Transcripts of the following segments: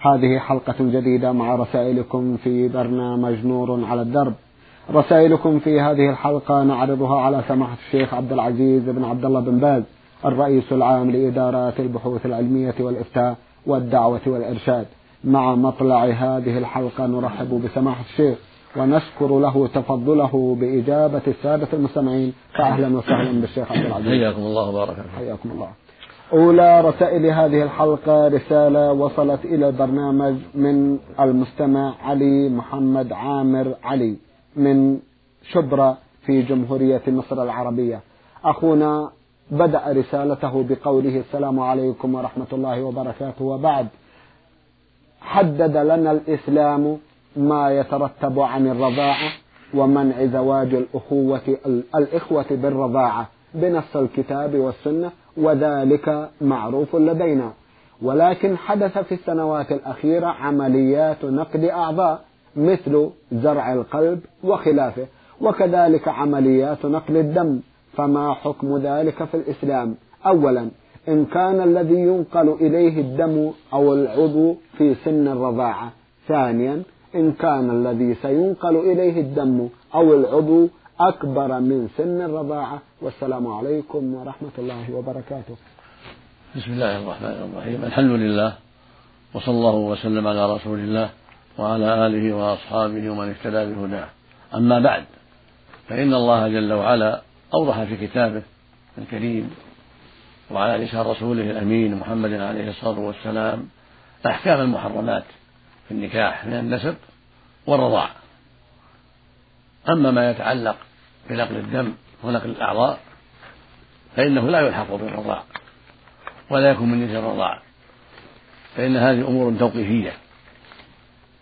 هذه حلقة جديدة مع رسائلكم في برنامج نور على الدرب. رسائلكم في هذه الحلقة نعرضها على سماحة الشيخ عبد العزيز بن عبد الله بن باز الرئيس العام لإدارات البحوث العلمية والإفتاء والدعوة والإرشاد. مع مطلع هذه الحلقة نرحب بسماحة الشيخ ونشكر له تفضله بإجابة السادة المستمعين فأهلا وسهلا بالشيخ عبد العزيز حياكم الله وبارك حياكم الله أولى رسائل هذه الحلقة رسالة وصلت إلى البرنامج من المستمع علي محمد عامر علي من شبرا في جمهورية مصر العربية. أخونا بدأ رسالته بقوله السلام عليكم ورحمة الله وبركاته وبعد. حدد لنا الإسلام ما يترتب عن الرضاعة ومنع زواج الأخوة الإخوة بالرضاعة. بنص الكتاب والسنة وذلك معروف لدينا. ولكن حدث في السنوات الأخيرة عمليات نقد أعضاء مثل زرع القلب وخلافه وكذلك عمليات نقل الدم. فما حكم ذلك في الإسلام؟ أولا إن كان الذي ينقل إليه الدم أو العضو في سن الرضاعة. ثانيا إن كان الذي سينقل إليه الدم أو العضو أكبر من سن الرضاعة. والسلام عليكم ورحمة الله وبركاته. بسم الله الرحمن الرحيم. الحمد لله وصلى الله وسلم على رسول الله وعلى آله وأصحابه ومن اهتدى بهداه. أما بعد فإن الله جل وعلا أوضح في كتابه الكريم وعلى لسان رسوله الأمين محمد عليه الصلاة والسلام أحكام المحرمات في النكاح من النسب والرضاع. أما ما يتعلق بنقل الدم ونقل الأعضاء فإنه لا يلحق بالرضاع ولا يكون من جنس الرضاع فإن هذه أمور توقيفية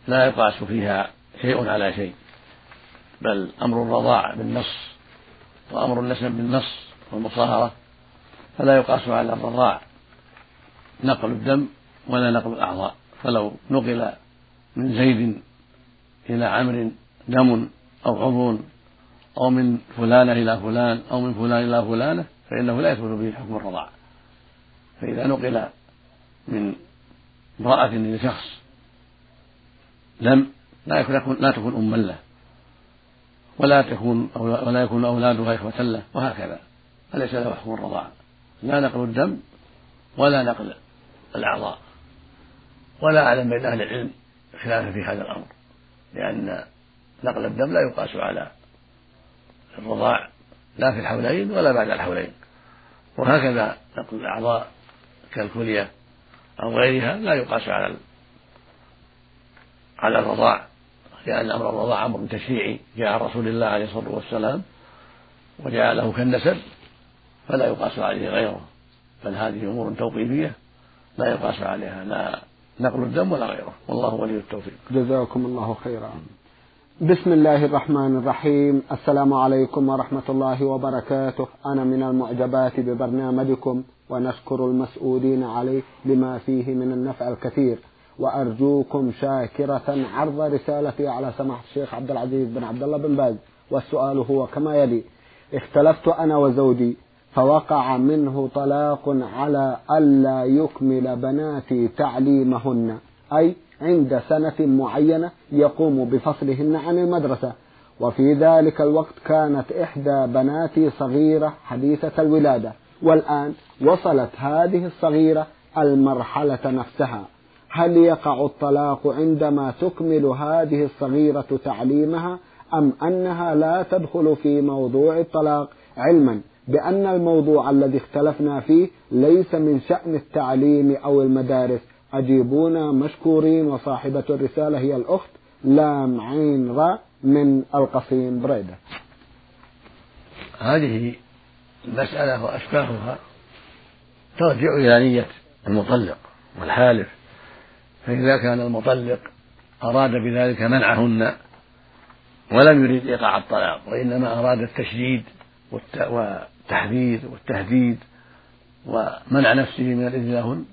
لا يقاس فيها شيء على شيء بل أمر الرضاع بالنص وأمر النسب بالنص والمصاهرة فلا يقاس على الرضاع نقل الدم ولا نقل الأعضاء. فلو نقل من زيد إلى عمرو دم أو عضو أو من فلانة إلى فلان أو من فلان إلى فلانة فإنه لا يثبت به حكم الرضاع. فإذا نقل من امرأة إلى شخص لم لا يكون لا تكون أما له ولا تكون ولا يكون أولادها إخوة له وهكذا. فليس له حكم الرضاع. لا نقل الدم ولا نقل الأعضاء. ولا أعلم بين أهل العلم خلافا في هذا الأمر لأن نقل الدم لا يقاس على الرضاع لا في الحولين ولا بعد الحولين. وهكذا نقل الأعضاء كالكلية أو غيرها لا يقاس على على الرضاع لأن أمر الرضاع أمر تشريعي. جاء عن رسول الله عليه الصلاة والسلام وجاء له كالنسب فلا يقاس عليه غيره. بل هذه أمور توقيفية لا يقاس عليها لا نقل الدم ولا غيره. والله ولي التوفيق. جزاكم الله خيرا. بسم الله الرحمن الرحيم. السلام عليكم ورحمة الله وبركاته. أنا من المعجبات ببرنامجكم ونشكر المسؤولين عليه لما فيه من النفع الكثير. وأرجوكم شاكرة عرض رسالتي على سماحة الشيخ عبد العزيز بن عبد الله بن باز. والسؤال هو كما يلي اختلفت أنا وزوجي فوقع منه طلاق على ألا يكمل بناتي تعليمهن. أي عند سنة معينة يقوم بفصلهن عن المدرسة. وفي ذلك الوقت كانت إحدى بناتي صغيرة حديثة الولادة. والآن وصلت هذه الصغيرة المرحلة نفسها. هل يقع الطلاق عندما تكمل هذه الصغيرة تعليمها أم أنها لا تدخل في موضوع الطلاق؟ علما بأن الموضوع الذي اختلفنا فيه ليس من شأن التعليم أو المدارس أجيبونا مشكورين وصاحبة الرسالة هي الأخت لام عين راء من القصيم بريدة. هذه المسألة وأشباهها ترجع إلى نية المطلق والحالف. فإذا كان المطلق أراد بذلك منعهن ولم يريد إيقاع الطلاق وإنما أراد التشديد والتحذير والتهديد ومنع نفسه من الإذن لهن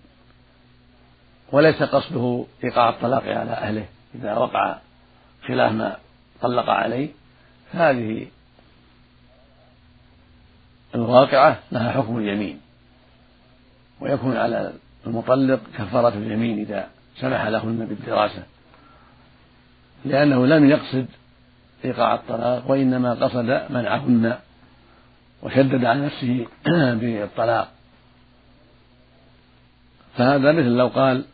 وليس قصده إيقاع الطلاق على أهله. إذا وقع خلاف ما طلق عليه هذه الواقعة لها حكم اليمين. ويكون على المطلق كفارة اليمين إذا سمح لهن بالدراسة لأنه لم يقصد إيقاع الطلاق وإنما قصد منعهن وشدد على نفسه بالطلاق. فهذا مثل لو قال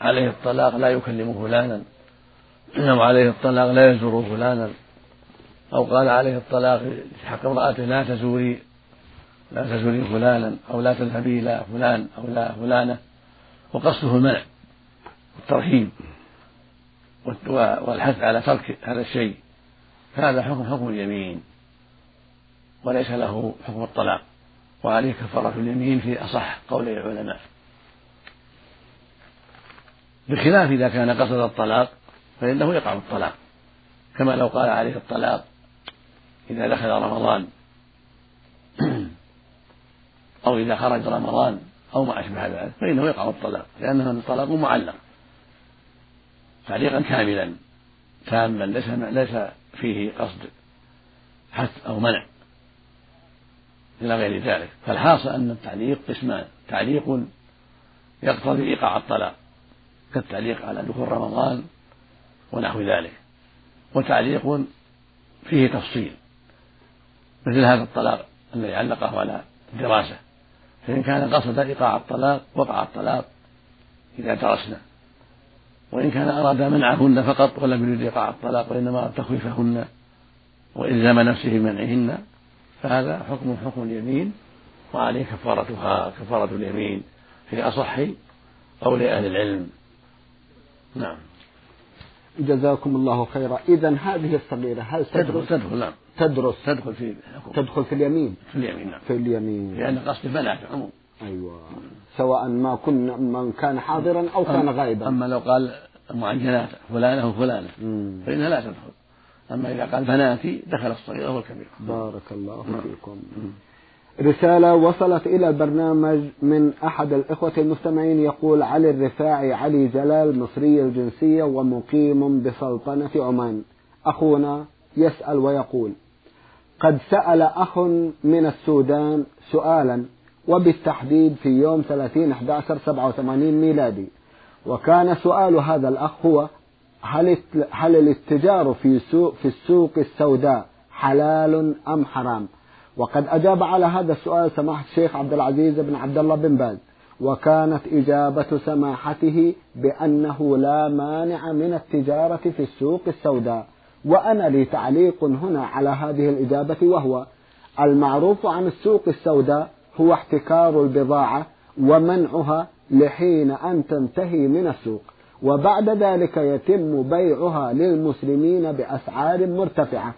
عليه الطلاق لا يكلم فلانا. أو عليه الطلاق لا يزور فلانا. أو قال عليه الطلاق حق امرأته لا تزوري لا تزوري فلانا أو لا تذهبي إلى فلان أو إلى فلانة. وقصده المنع والترهيب والحث على ترك هذا الشيء. فهذا حكم حكم اليمين. وليس له حكم الطلاق. وعليه كفارة اليمين في أصح قول العلماء. بخلاف إذا كان قصد الطلاق فإنه يقع الطلاق. كما لو قال عليه الطلاق إذا دخل رمضان. أو إذا خرج رمضان أو ما أشبه ذلك فإنه يقع الطلاق لأنه الطلاق معلق. تعليقا كاملا تاما ليس ليس فيه قصد حث أو منع. إلى غير ذلك. فالحاصل أن التعليق قسمان. تعليق يقتضي إيقاع الطلاق. كالتعليق على دخول رمضان ونحو ذلك. وتعليق فيه تفصيل مثل هذا الطلاق الذي علقه على الدراسة. فإن كان قصد إيقاع الطلاق وقع الطلاق إذا درسنا. وإن كان أراد منعهن فقط ولم يريد إيقاع الطلاق وإنما تخويفهن وإلزام نفسه بمنعهن فهذا حكم حكم اليمين وعليه كفارتها كفارة اليمين في أصح قول أهل العلم. نعم. جزاكم الله خيرا. إذا هذه الصغيرة هل تدرس؟ تدخل نعم. تدرس. تدخل في تدخل في اليمين. في اليمين نعم. في اليمين. لأن قصد منع في العموم أيوة. سواء ما كن من كان حاضرا أو كان غائبا. أما لو قال معجنات فلانة وفلانة فإنها لا تدخل. أما إذا قال بناتي دخل الصغير والكبير بارك الله فيكم. رسالة وصلت إلى البرنامج من أحد الإخوة المستمعين يقول علي الرفاعي علي جلال مصري الجنسية ومقيم بسلطنة عمان أخونا يسأل ويقول قد سأل أخ من السودان سؤالا وبالتحديد في يوم 30 11 87 ميلادي وكان سؤال هذا الأخ هو هل هل الاتجار في سوق في السوق السوداء حلال أم حرام؟ وقد أجاب على هذا السؤال سماحة الشيخ عبد العزيز بن عبد الله بن باز وكانت إجابة سماحته بأنه لا مانع من التجارة في السوق السوداء وأنا لي تعليق هنا على هذه الإجابة وهو المعروف عن السوق السوداء هو احتكار البضاعة ومنعها لحين أن تنتهي من السوق وبعد ذلك يتم بيعها للمسلمين بأسعار مرتفعة.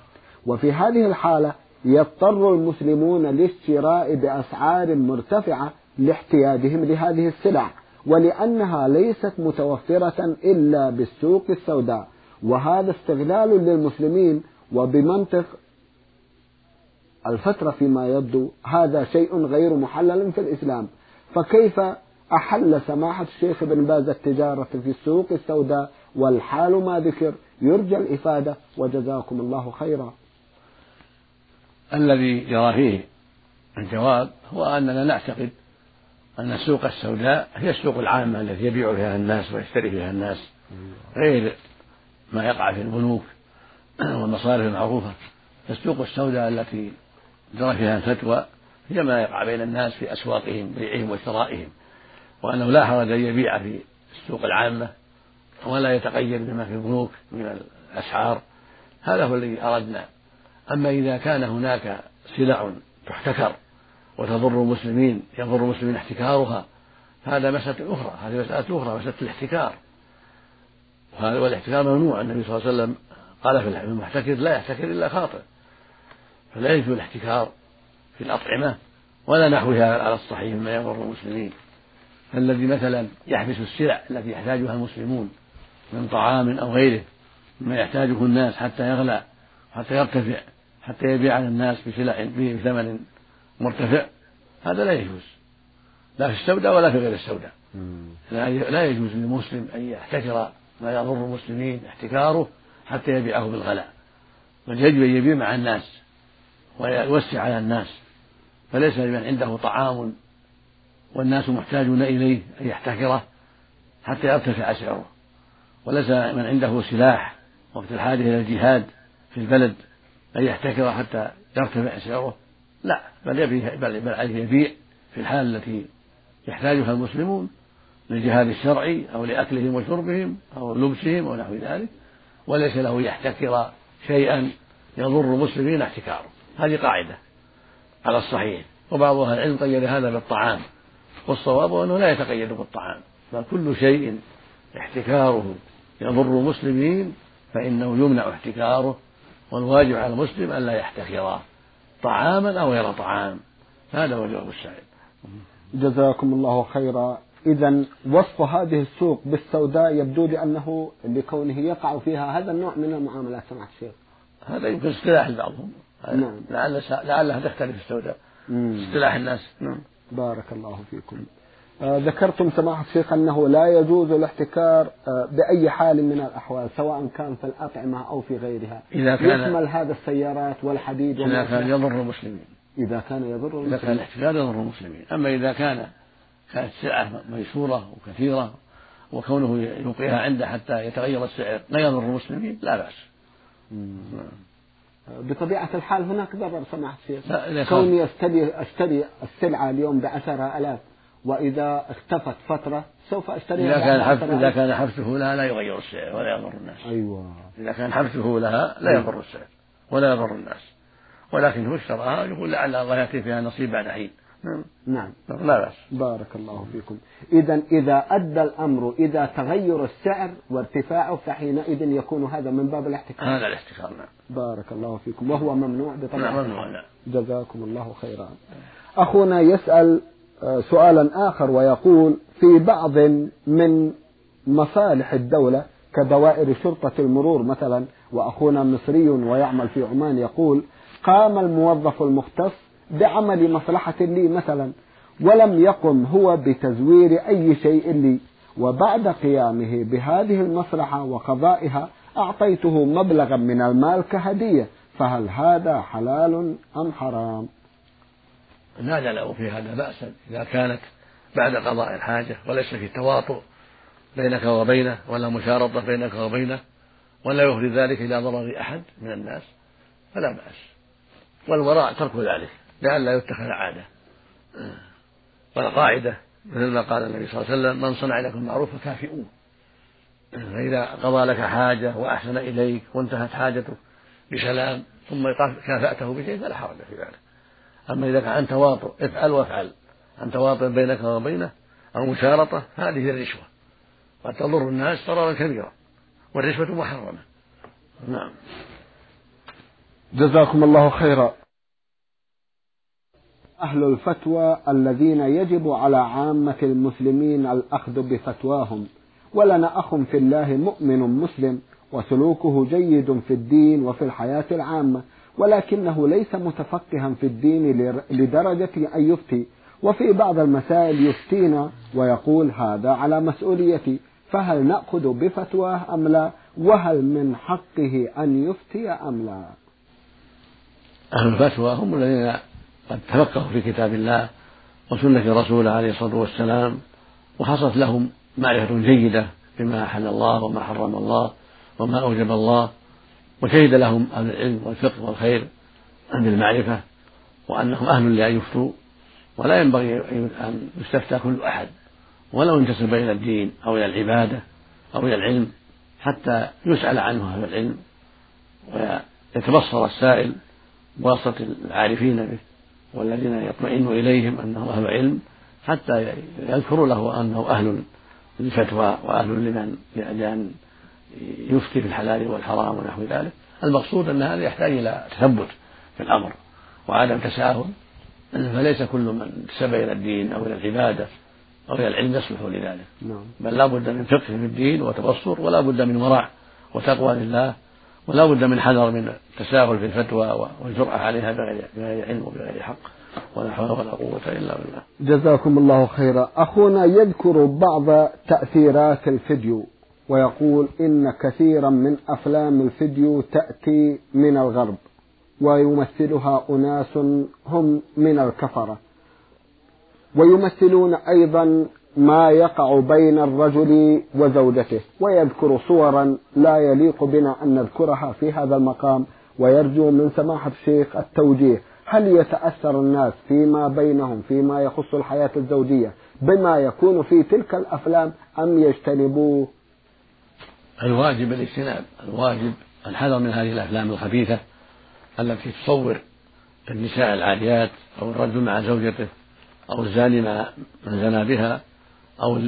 وفي هذه الحالة يضطر المسلمون للشراء بأسعار مرتفعة لاحتياجهم لهذه السلع ولأنها ليست متوفرة إلا بالسوق السوداء. وهذا استغلال للمسلمين وبمنطق الفترة فيما يبدو هذا شيء غير محلل في الإسلام. فكيف أحل سماحة الشيخ ابن باز التجارة في السوق السوداء؟ والحال ما ذكر يرجى الإفادة. وجزاكم الله خيرا. الذي جرى فيه الجواب هو أننا نعتقد أن السوق السوداء هي السوق العامة التي يبيع فيها الناس ويشتري فيها الناس غير ما يقع في البنوك والمصارف المعروفة. السوق السوداء التي جرى فيها الفتوى هي ما يقع بين الناس في أسواقهم بيعهم وشرائهم وأنه لا حرج أن يبيع في السوق العامة ولا يتقيد بما في البنوك من الأسعار. هذا هو الذي أردنا أما إذا كان هناك سلع تحتكر وتضر المسلمين يضر المسلمين احتكارها فهذا مسألة أخرى هذه مسألة أخرى مسألة الاحتكار. والاحتكار ممنوع النبي صلى الله عليه وسلم قال في المحتكر لا يحتكر إلا خاطئ. فلا يجوز الاحتكار في الأطعمة ولا نحوها على الصحيح مما يضر المسلمين. فالذي مثلا يحبس السلع التي يحتاجها المسلمون من طعام أو غيره مما يحتاجه الناس حتى يغلى حتى يرتفع حتى يبيع على الناس بسلع بثمن مرتفع. هذا لا يجوز. لا في السوداء ولا في غير السوداء. لا يجوز للمسلم أن يحتكر ما يضر المسلمين احتكاره حتى يبيعه بالغلاء. بل يجب أن يبيع مع الناس ويوسع على الناس. فليس لمن عنده طعام والناس محتاجون إليه أن يحتكره حتى يرتفع سعره. وليس من عنده سلاح وقت الحاجة إلى الجهاد في البلد. أن يحتكر حتى يرتفع سعره؟ لا بل يبيع بل, عليه يبيع في الحال التي يحتاجها المسلمون للجهاد الشرعي أو لأكلهم وشربهم أو لبسهم أو نحو ذلك وليس له يحتكر شيئا يضر المسلمين احتكاره. هذه قاعدة على الصحيح. وبعض أهل العلم قيد هذا بالطعام والصواب أنه لا يتقيد بالطعام. بل كل شيء احتكاره يضر المسلمين فإنه يمنع احتكاره والواجب على المسلم ألا يحتكر طعاما أو غير طعام. هذا هو جواب السائل. جزاكم الله خيرا. إذا وصف هذه السوق بالسوداء يبدو لي أنه لكونه يقع فيها هذا النوع من المعاملات سمعت الشيخ هذا يمكن اصطلاح لبعضهم نعم. لعل لعلها تختلف السوداء. اصطلاح الناس. نعم. بارك الله فيكم. ذكرتم سماحة الشيخ أنه لا يجوز الاحتكار آه بأي حال من الأحوال سواء كان في الأطعمة أو في غيرها. إذا كان يشمل هذا السيارات والحديد إذا كان يضر المسلمين. إذا كان يضر المسلمين إذا كان الاحتكار يضر المسلمين. أما إذا كان كانت سلعة ميسورة وكثيرة وكونه يبقيها عنده حتى يتغير السعر لا يضر المسلمين لا بأس. بطبيعة الحال هناك ضرر سماحة الشيخ. كوني أشتري أشتري السلعة اليوم بعشرة آلاف وإذا اختفت فترة سوف أشتريها إذا كان حبس إذا كان حبسه لها لا يغير السعر ولا يضر الناس. أيوة. إذا كان حبسه لها لا يضر السعر ولا يضر الناس. ولكن هو اشتراها يقول لعل الله يأتي فيها نصيب بعد حين. نعم. نعم. لا بأس. بارك الله فيكم. إذا إذا أدى الأمر إذا تغير السعر وارتفاعه فحينئذ يكون هذا من باب الاحتكار. هذا الاحتكار نعم. بارك الله فيكم. وهو ممنوع بطبيعة نعم ممنوع نعم. جزاكم الله خيرا. أخونا يسأل سؤالا آخر ويقول في بعض من مصالح الدولة كدوائر شرطة المرور مثلا وأخونا مصري ويعمل في عمان يقول قام الموظف المختص بعمل مصلحة لي مثلا ولم يقم هو بتزوير أي شيء لي وبعد قيامه بهذه المصلحة وقضائها أعطيته مبلغا من المال كهدية فهل هذا حلال أم حرام؟ لا له في هذا بأسا إذا كانت بعد قضاء الحاجة وليس في تواطؤ بينك وبينه ولا مشارطة بينك وبينه ولا يفضي ذلك إلى ضرر أحد من الناس فلا بأس. والوراء ترك ذلك لئلا يتخذ عادة. والقاعدة مثل ما قال النبي صلى الله عليه وسلم من صنع لكم معروف فكافئوه. فإذا قضى لك حاجة وأحسن إليك وانتهت حاجته بسلام ثم كافأته بشيء فلا حرج في ذلك. أما إذا كان عن تواطؤ افعل وافعل. عن تواطؤ بينك وبينه أو مشارطة هذه الرشوة. قد تضر الناس ضررا كبيرا والرشوة محرمة. نعم. جزاكم الله خيرا. أهل الفتوى الذين يجب على عامة المسلمين الأخذ بفتواهم. ولنا أخ في الله مؤمن مسلم وسلوكه جيد في الدين وفي الحياة العامة. ولكنه ليس متفقها في الدين لدرجة أن يفتي. وفي بعض المسائل يفتينا ويقول هذا على مسؤوليتي. فهل نأخذ بفتواه أم لا؟ وهل من حقه أن يفتي أم لا؟ أهل الفتوى هم الذين قد تفقهوا في كتاب الله وسنة رسوله عليه الصلاة والسلام وحصلت لهم معرفة جيدة بما أحل الله وما حرم الله وما أوجب الله. وشهد لهم أهل العلم والفقه والخير بالمعرفة وأنهم أهل لأن يفتوا ولا ينبغي أن يستفتى كل أحد ولو انتسب إلى الدين أو إلى العبادة أو إلى العلم حتى يسأل عنه أهل العلم ويتبصر السائل بواسطة العارفين به والذين يطمئن إليهم أنه أهل علم حتى يذكروا له أنه أهل للفتوى وأهل لمن لأن يفتي في الحلال والحرام ونحو ذلك. المقصود أن هذا يحتاج إلى تثبت في الأمر وعدم تساهل فليس كل من انتسب إلى الدين أو إلى العبادة أو إلى العلم يصلح لذلك. نعم. بل لا بد من فقه في الدين وتبصر ولا بد من ورع وتقوى لله ولا بد من حذر من التساهل في الفتوى والجرأة عليها بغير علم وبغير حق ولا حول ولا قوة إلا بالله. جزاكم الله خيرا. أخونا يذكر بعض تأثيرات الفيديو. ويقول إن كثيرا من أفلام الفيديو تأتي من الغرب ويمثلها أناس هم من الكفرة ويمثلون أيضا ما يقع بين الرجل وزوجته ويذكر صورا لا يليق بنا أن نذكرها في هذا المقام ويرجو من سماحة الشيخ التوجيه هل يتأثر الناس فيما بينهم فيما يخص الحياة الزوجية بما يكون في تلك الأفلام أم يجتنبوه؟ الواجب الاجتناب الواجب الحذر من هذه الأفلام الخبيثة التي تصور النساء العاريات أو الرجل مع زوجته أو الزاني مع من زنى بها أو,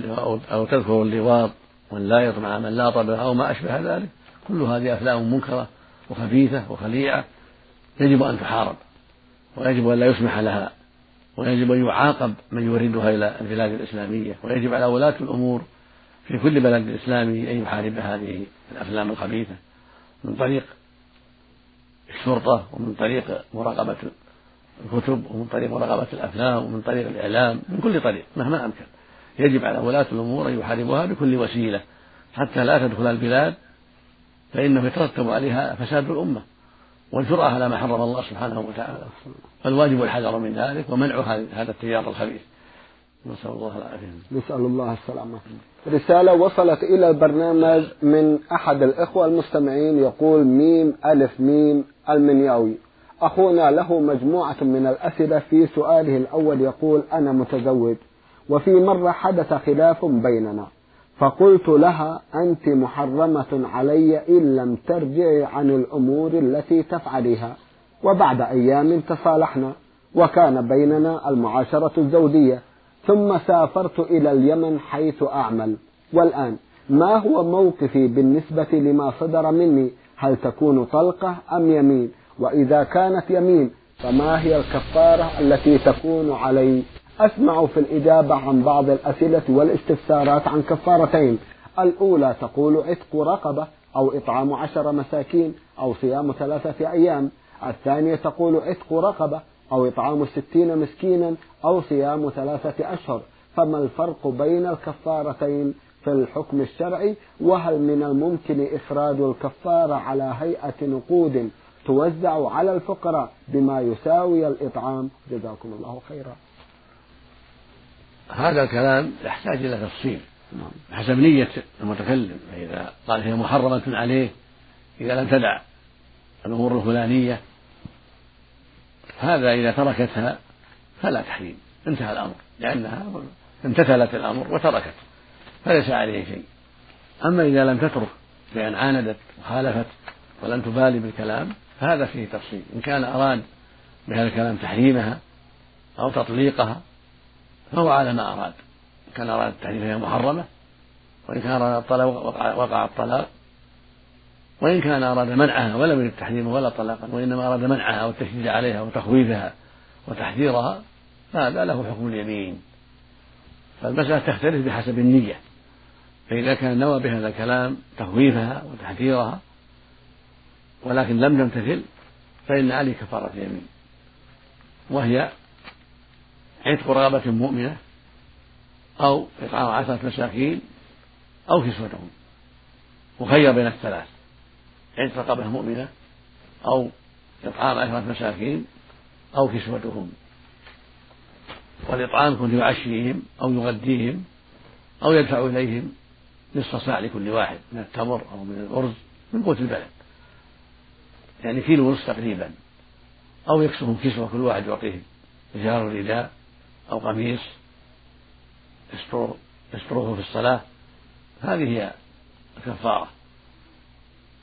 أو تذكر اللواط واللايط مع من لاط بها أو ما أشبه ذلك. كل هذه أفلام منكرة وخبيثة وخليعة يجب أن تحارب ويجب أن لا يسمح لها ويجب أن يعاقب من يوردها إلى البلاد الإسلامية ويجب على ولاة الأمور في كل بلد إسلامي أن يحارب هذه الأفلام الخبيثة من طريق الشرطة ومن طريق مراقبة الكتب ومن طريق مراقبة الأفلام ومن طريق الإعلام من كل طريق مهما أمكن. يجب على ولاة الأمور أن يحاربوها بكل وسيلة. حتى لا تدخل البلاد فإنه يترتب عليها فساد الأمة. والجرأة على ما حرم الله سبحانه وتعالى فالواجب الحذر من ذلك ومنع هذا التيار الخبيث. نسأل الله العافية. نسأل الله السلامة. رسالة وصلت إلى البرنامج من أحد الإخوة المستمعين يقول ميم ألف ميم المنياوي. أخونا له مجموعة من الأسئلة في سؤاله الأول يقول أنا متزوج وفي مرة حدث خلاف بيننا فقلت لها أنت محرمة علي إن لم ترجعي عن الأمور التي تفعليها. وبعد أيام تصالحنا وكان بيننا المعاشرة الزوجية. ثم سافرت إلى اليمن حيث أعمل. والآن ما هو موقفي بالنسبة لما صدر مني؟ هل تكون طلقة أم يمين؟ وإذا كانت يمين فما هي الكفارة التي تكون علي؟ أسمع في الإجابة عن بعض الأسئلة والاستفسارات عن كفارتين. الأولى تقول عتق رقبة أو إطعام عشر مساكين أو صيام ثلاثة أيام. الثانية تقول عتق رقبة أو إطعام ستين مسكينا أو صيام ثلاثة أشهر. فما الفرق بين الكفارتين في الحكم الشرعي؟ وهل من الممكن إخراج الكفارة على هيئة نقود توزع على الفقراء بما يساوي الإطعام؟ جزاكم الله خيرا. هذا الكلام يحتاج إلى تفصيل. نعم. حسب نية المتكلم. فإذا قال هي محرمة عليه إذا لم تدع الأمور الفلانية هذا إذا تركتها فلا تحريم انتهى الأمر لأنها امتثلت الأمر وتركت فليس عليه شيء. أما إذا لم تترك بأن عاندت وخالفت ولم تبالي بالكلام فهذا فيه تفصيل. إن كان أراد بهذا الكلام تحريمها أو تطليقها فهو على ما أراد. إن كان أراد التحريم فهي محرمة وإن كان أراد الطلاق وقع الطلاق وإن كان أراد منعها ولم يرد تحريمها ولا طلاقا وإنما أراد منعها والتشديد عليها وتخويفها وتحذيرها فهذا له حكم اليمين. فالمسألة تختلف بحسب النية فإذا كان نوى بهذا الكلام تخويفها وتحذيرها ولكن لم تمتثل فإن عليه كفارة يمين وهي عتق رغبة مؤمنة أو إطعام عشرة مساكين أو كسوتهم وخير بين الثلاث. عتق رقبة مؤمنة أو إطعام عشرة مساكين أو كسوتهم. والإطعام يكون يعشيهم أو يغديهم أو يدفع إليهم نصف صاع لكل واحد من التمر أو من الأرز من قوت البلد. يعني كيلو ونصف تقريبا. أو يكسوهم كسوة كل واحد يعطيه إزار الرداء أو قميص يستره في الصلاة. هذه هي الكفارة.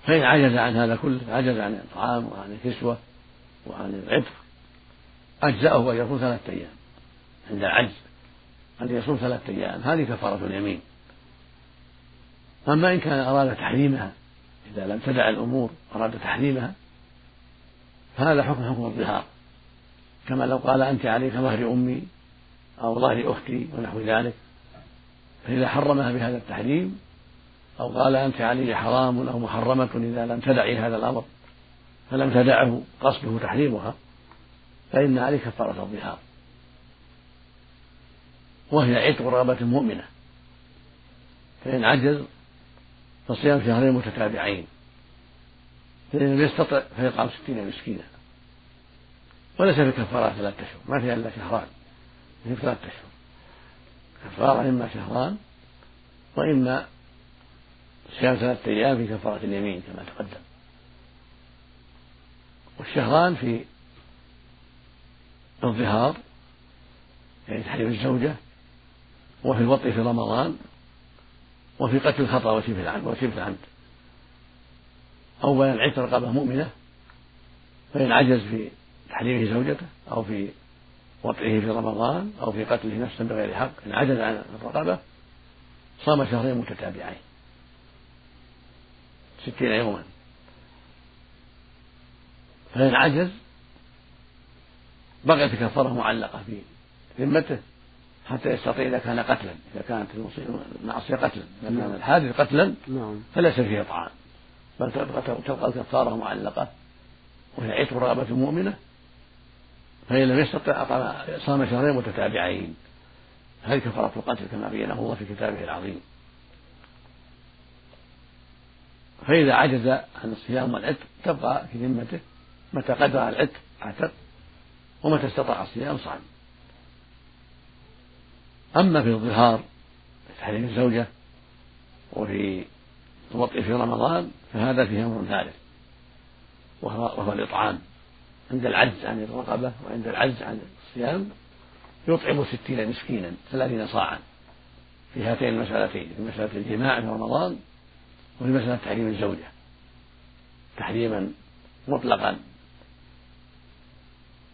فإن عجز عن هذا كله عجز عن الطعام وعن الكسوة وعن العتق أجزأه أن يصوم ثلاثة أيام. عند العجز أن يصوم ثلاثة أيام هذه كفارة اليمين. أما إن كان أراد تحريمها إذا لم تدع الأمور أراد تحريمها فهذا حكم حكم الظهار. كما لو قال أنت عليك ظهر أمي أو ظهر أختي ونحو ذلك فإذا حرمها بهذا التحريم أو قال أنت علي حرام أو محرمة إذا لم تدعي هذا الأمر فلم تدعه قصده تحريمها فإن عليك كفارة الظهار. وهي عتق رغبة مؤمنة. فإن عجز فصيام شهرين متتابعين. فإن لم يستطع فيطعم ستين مسكينا. وليس في كفارة ثلاثة أشهر ما فيها إلا شهران. في ثلاثة أشهر. كفارة إما شهران وإما صيام ثلاثة أيام في كفارة اليمين كما تقدم. والشهران في الظهار يعني تحريم الزوجة وفي الوطء في رمضان وفي قتل الخطأ وشبه العمد وشبه العمد. أولا عتق رقبة مؤمنة فإن عجز في تحريمه زوجته أو في وطئه في رمضان أو في قتله نفسا بغير حق إن عجز عن الرقبة صام شهرين متتابعين. ستين يوما فإن عجز بقيت الكفارة معلقة في ذمته حتى يستطيع إذا كان قتلا إذا كانت المعصية قتلا إذا كان نعم. الحادث قتلا نعم. فليس فيه طعام بل تبقى الكفارة معلقة وهي عتق رغبة مؤمنة فإن لم يستطع صام شهرين متتابعين هذه كفارة القتل كما بينه الله في كتابه العظيم فإذا عجز عن الصيام والعتق تبقى في ذمته متى قدر على العتق اعتق ومتى استطاع الصيام صام. أما في الظهار في تحريم الزوجة وفي الوطء في رمضان فهذا فيه أمر ثالث وهو, وهو الإطعام. عند العجز عن الرقبة وعند العجز عن الصيام يطعم ستين مسكينا ثلاثين صاعا في هاتين المسألتين في مسألة الجماع في رمضان وفي مسألة تحريم الزوجة تحريما مطلقا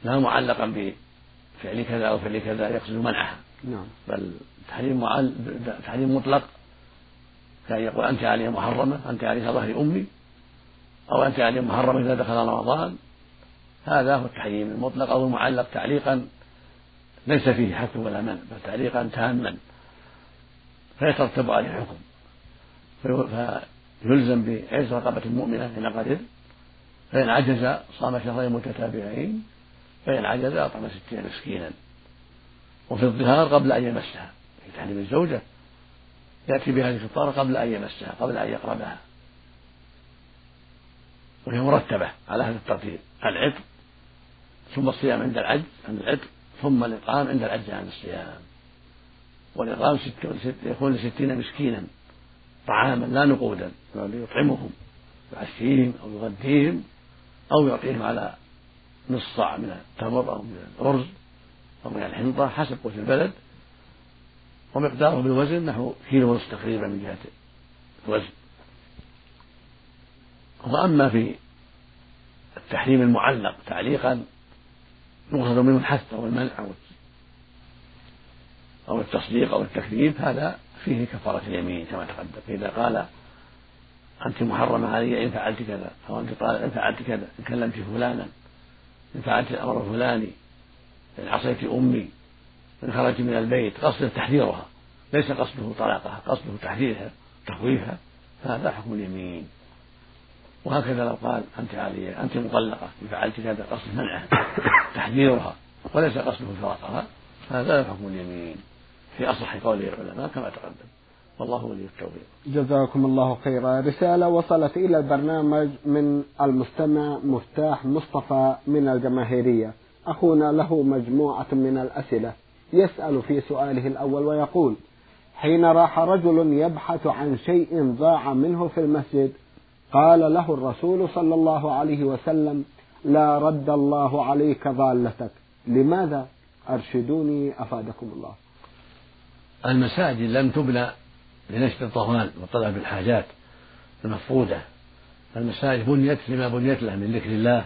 لا معلقا بفعل كذا أو فعل كذا يقصد منعها. نعم. بل تحريم معل... تحريم مطلق كان يقول أنت علي محرمة أنت علي ظهر أمي أو أنت علي محرمة إذا دخل رمضان. هذا هو التحريم المطلق أو المعلق تعليقا ليس فيه حث ولا منع بل تعليقا تاما فيترتب عليه حكم. فيلزم بعز رقبة المؤمنة إن قدر فإن عجز صام شهرين متتابعين فإن عجز أطعم ستين مسكينا. وفي الظهار قبل أن يمسها في تحريم الزوجة. يأتي بهذه الكفارة قبل أن يمسها قبل أن يقربها. وهي مرتبة على هذا الترتيب. العتق ثم الصيام عند العجز عن العتق ثم الإطعام عند العجز عن الصيام. والإطعام ست يكون لستين مسكينا. طعاما لا نقودا يطعمهم يعشيهم أو يغديهم أو يعطيهم على نص صاع من التمر أو من الأرز أو من الحنطة حسب قوت البلد ومقداره بالوزن نحو كيلو ونصف تقريبا من جهة الوزن. وأما في التحريم المعلق تعليقا يقصد منه الحث أو المنع أو التصديق أو التكذيب هذا فيه كفارة اليمين كما تقدم. فإذا قال أنت محرمة علي إن فعلت كذا. أو أنت طالب إن فعلت كذا إن كلمت فلانا إن فعلت الأمر الفلاني إن عصيت أمي إن خرجت من البيت قصده تحذيرها. ليس قصده طلاقها قصده تحذيرها تخويفها. فهذا حكم اليمين. وهكذا لو قال أنت عالية أنت مطلقة إن فعلت كذا قصد منعها تحذيرها وليس قصده فراقها هذا حكم اليمين. في أصح قول العلماء كما تقدم. والله ولي التوفيق. جزاكم الله خيرا. رسالة وصلت إلى البرنامج من المستمع مفتاح مصطفى من الجماهيرية. أخونا له مجموعة من الأسئلة. يسأل في سؤاله الأول ويقول حين راح رجل يبحث عن شيء ضاع منه في المسجد قال له الرسول صلى الله عليه وسلم لا رد الله عليك ضالتك. لماذا؟ أرشدوني أفادكم الله. المساجد لم تبنى لنشر الضلال وطلب الحاجات المفقودة. المساجد بنيت لما بنيت له من ذكر الله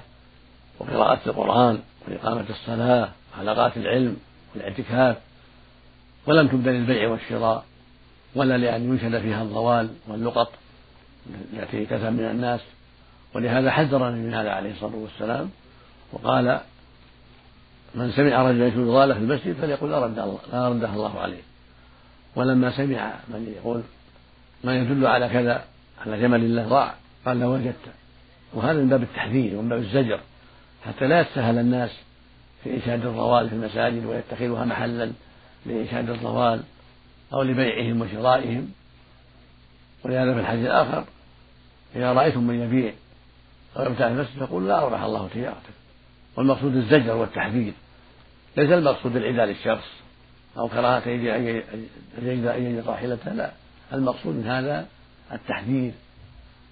وقراءة القرآن وإقامة الصلاة وحلقات العلم والاعتكاف. ولم تبدأ للبيع والشراء ولا لأن ينشد فيها الضوال واللقط يأتي كثر من الناس. ولهذا حذرني من هذا عليه الصلاة والسلام وقال من سمع رجلا يشهد ضالة في المسجد فليقل لا الله الله عليه. ولما سمع من يقول ما يدل على كذا على جمل الله ضاع قال لو وجدت. وهذا من باب التحذير ومن باب الزجر. حتى لا يتسهل الناس في إنشاد الضوال في المساجد ويتخذها محلا لإنشاد الضوال أو لبيعهم وشرائهم. ولهذا في الحديث الآخر إذا رأيتم من يبيع أو يبتاع المسجد فقولوا لا أربح الله تجارتك. والمقصود الزجر والتحذير. ليس المقصود العداء للشخص أو كراهة أن يجد راحلته لا. المقصود من هذا التحذير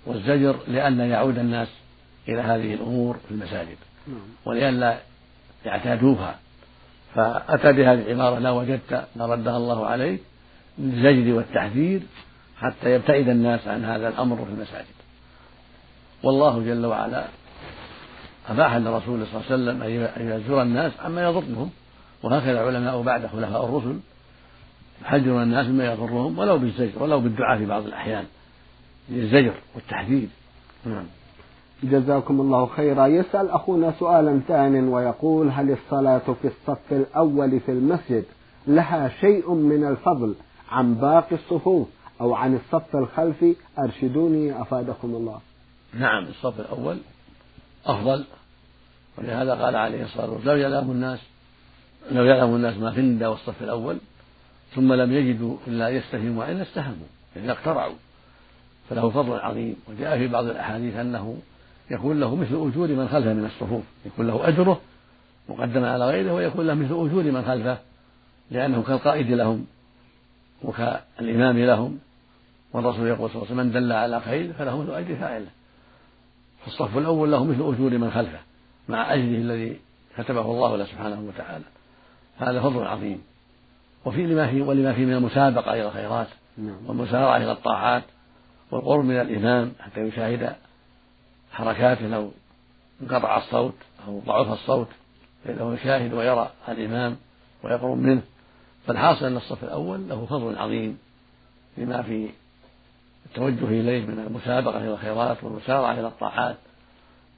والزجر لئلا يعود الناس إلى هذه الأمور في المساجد. نعم. ولئلا يعتادوها. فأتى بهذه العبارة لا وجدت ما ردها الله عليك للزجر والتحذير حتى يبتعد الناس عن هذا الأمر في المساجد. والله جل وعلا أباح لرسوله صلى الله عليه وسلم أن يزور الناس عما يضرهم. وهكذا علماء بعد خلفاء الرسل يحذرون الناس مما يضرهم ولو بالزجر ولو بالدعاء في بعض الأحيان. للزجر والتحذير. نعم. جزاكم الله خيرا. يسأل أخونا سؤالا ثان ويقول هل الصلاة في الصف الأول في المسجد لها شيء من الفضل عن باقي الصفوف أو عن الصف الخلفي أرشدوني أفادكم الله. نعم الصف الأول أفضل. ولهذا قال عليه الصلاة والسلام لو يعلم الناس. لو يعلم الناس ما في الندى والصف الأول ثم لم يجدوا إلا يستهموا إلا استهموا يعني اقترعوا. فله فضل عظيم. وجاء في بعض الأحاديث أنه يكون له مثل أجور من خلفه من الصفوف. يكون له أجره مقدما على غيره ويكون له مثل أجور من خلفه لأنه كالقائد لهم وكالإمام لهم والرسول يقول صلى الله عليه وسلم من دل على خير فله مثل أجر فاعله. فالصف الأول له مثل أجور من خلفه مع أجره الذي كتبه الله له سبحانه وتعالى. هذا فضل عظيم. وفي لما فيه ولما فيه من المسابقة إلى الخيرات نعم. والمسارعة إلى الطاعات والقرب من الإمام حتى يشاهد حركاته لو انقطع الصوت أو ضعف الصوت فإنه يشاهد ويرى الإمام ويقرب منه. فالحاصل أن الصف الأول له فضل عظيم لما في التوجه إليه من المسابقة إلى الخيرات والمسارعة إلى الطاعات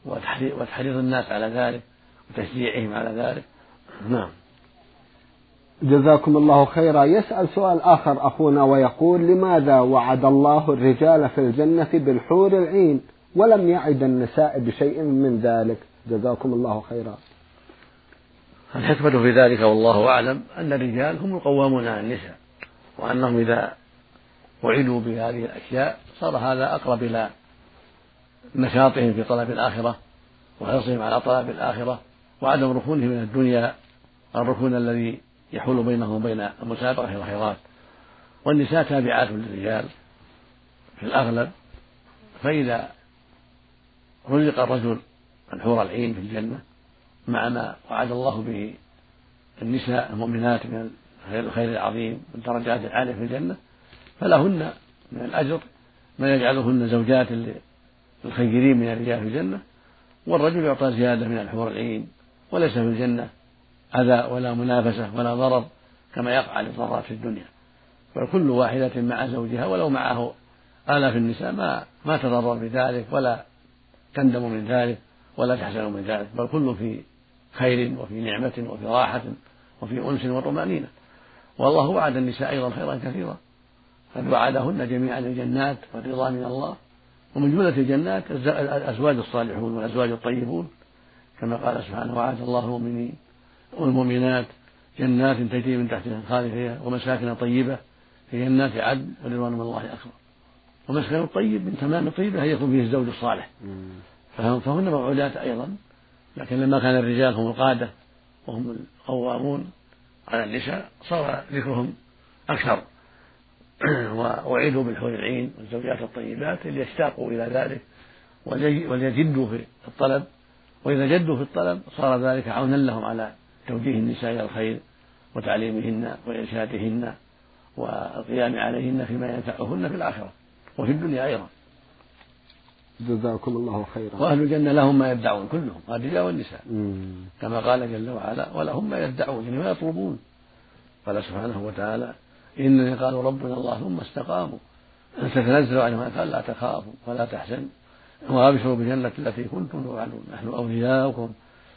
وتحريض الناس على ذلك وتشجيعهم على ذلك. نعم. جزاكم الله خيرا. يسأل سؤال آخر أخونا ويقول لماذا وعد الله الرجال في الجنة بالحور العين ولم يعد النساء بشيء من ذلك؟ جزاكم الله خيرا. الحكمة في ذلك والله أعلم أن الرجال هم القوامون على النساء وأنهم إذا وعدوا بهذه الأشياء صار هذا أقرب إلى نشاطهم في طلب الآخرة وحرصهم على طلب الآخرة وعدم ركونهم من الدنيا الركون الذي يحول بينهم وبين المسابقة إلى الخيرات. والنساء تابعات للرجال في الأغلب. فإذا رزق الرجل الحور العين في الجنة مع ما وعد الله به النساء المؤمنات من الخير العظيم والدرجات العالية في الجنة فلهن من الأجر ما يجعلهن زوجات للخيرين من الرجال في الجنة والرجل يعطى زيادة من الحور العين وليس في الجنة. أذى ولا منافسة ولا ضرر كما يقع للضرات في الدنيا. بل كل واحدة مع زوجها ولو معه آلاف النساء ما ما تضرر بذلك ولا تندم من ذلك ولا تحزن من ذلك بل كل في خير وفي نعمة وفي راحة وفي أنس وطمأنينة. والله وعد النساء أيضا خيرا كثيرا. قد وعدهن جميعا الجنات والرضا من الله. ومن جملة الجنات الأزواج الصالحون والأزواج الطيبون. كما قال سبحانه وعد الله المؤمنين. والمؤمنات جنات تجري من تحتها الخالد ومساكن طيبة في جنات عدن ورضوان من الله أكبر. ومسكن الطيب من تمام الطيبة أن يكون فيه الزوج الصالح. فهن موعودات أيضا لكن لما كان الرجال هم القادة وهم القوامون على النساء صار ذكرهم أكثر. وأعيدوا بالحور العين والزوجات الطيبات ليشتاقوا إلى ذلك وليجدوا في الطلب. وإذا جدوا في الطلب صار ذلك عونا لهم على توجيه النساء إلى الخير وتعليمهن وإرشادهن والقيام عليهن فيما ينفعهن في الآخرة وفي الدنيا أيضا. جزاكم الله خيرا. وأهل الجنة لهم ما يدعون كلهم الرجال والنساء. كما قال جل وعلا ولهم ما يدعون يعني ما يطلبون. قال سبحانه وتعالى إنني قالوا ربنا الله ثم استقاموا. تتنزل عليهم قال لا تخافوا ولا تحزنوا وأبشروا بالجنة التي كنتم توعدون. نحن أولياؤكم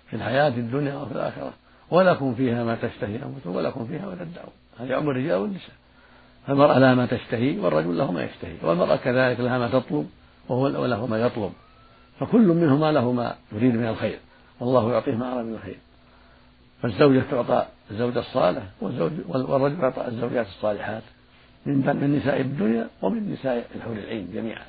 في الحياة الدنيا وفي الآخرة. ولكم فيها ما تشتهي أنفسكم ولكم فيها ما تدعون هذا يعم الرجال والنساء. فالمرأة لها ما تشتهي والرجل له ما يشتهي والمرأة كذلك لها ما تطلب وهو له ما يطلب. فكل منهما له ما يريد من الخير. والله يعطيه ما أراد من الخير. فالزوجة تعطى الزوج الصالح والزوج والرجل يعطى الزوجات الصالحات من من نساء الدنيا ومن نساء الحور العين جميعا.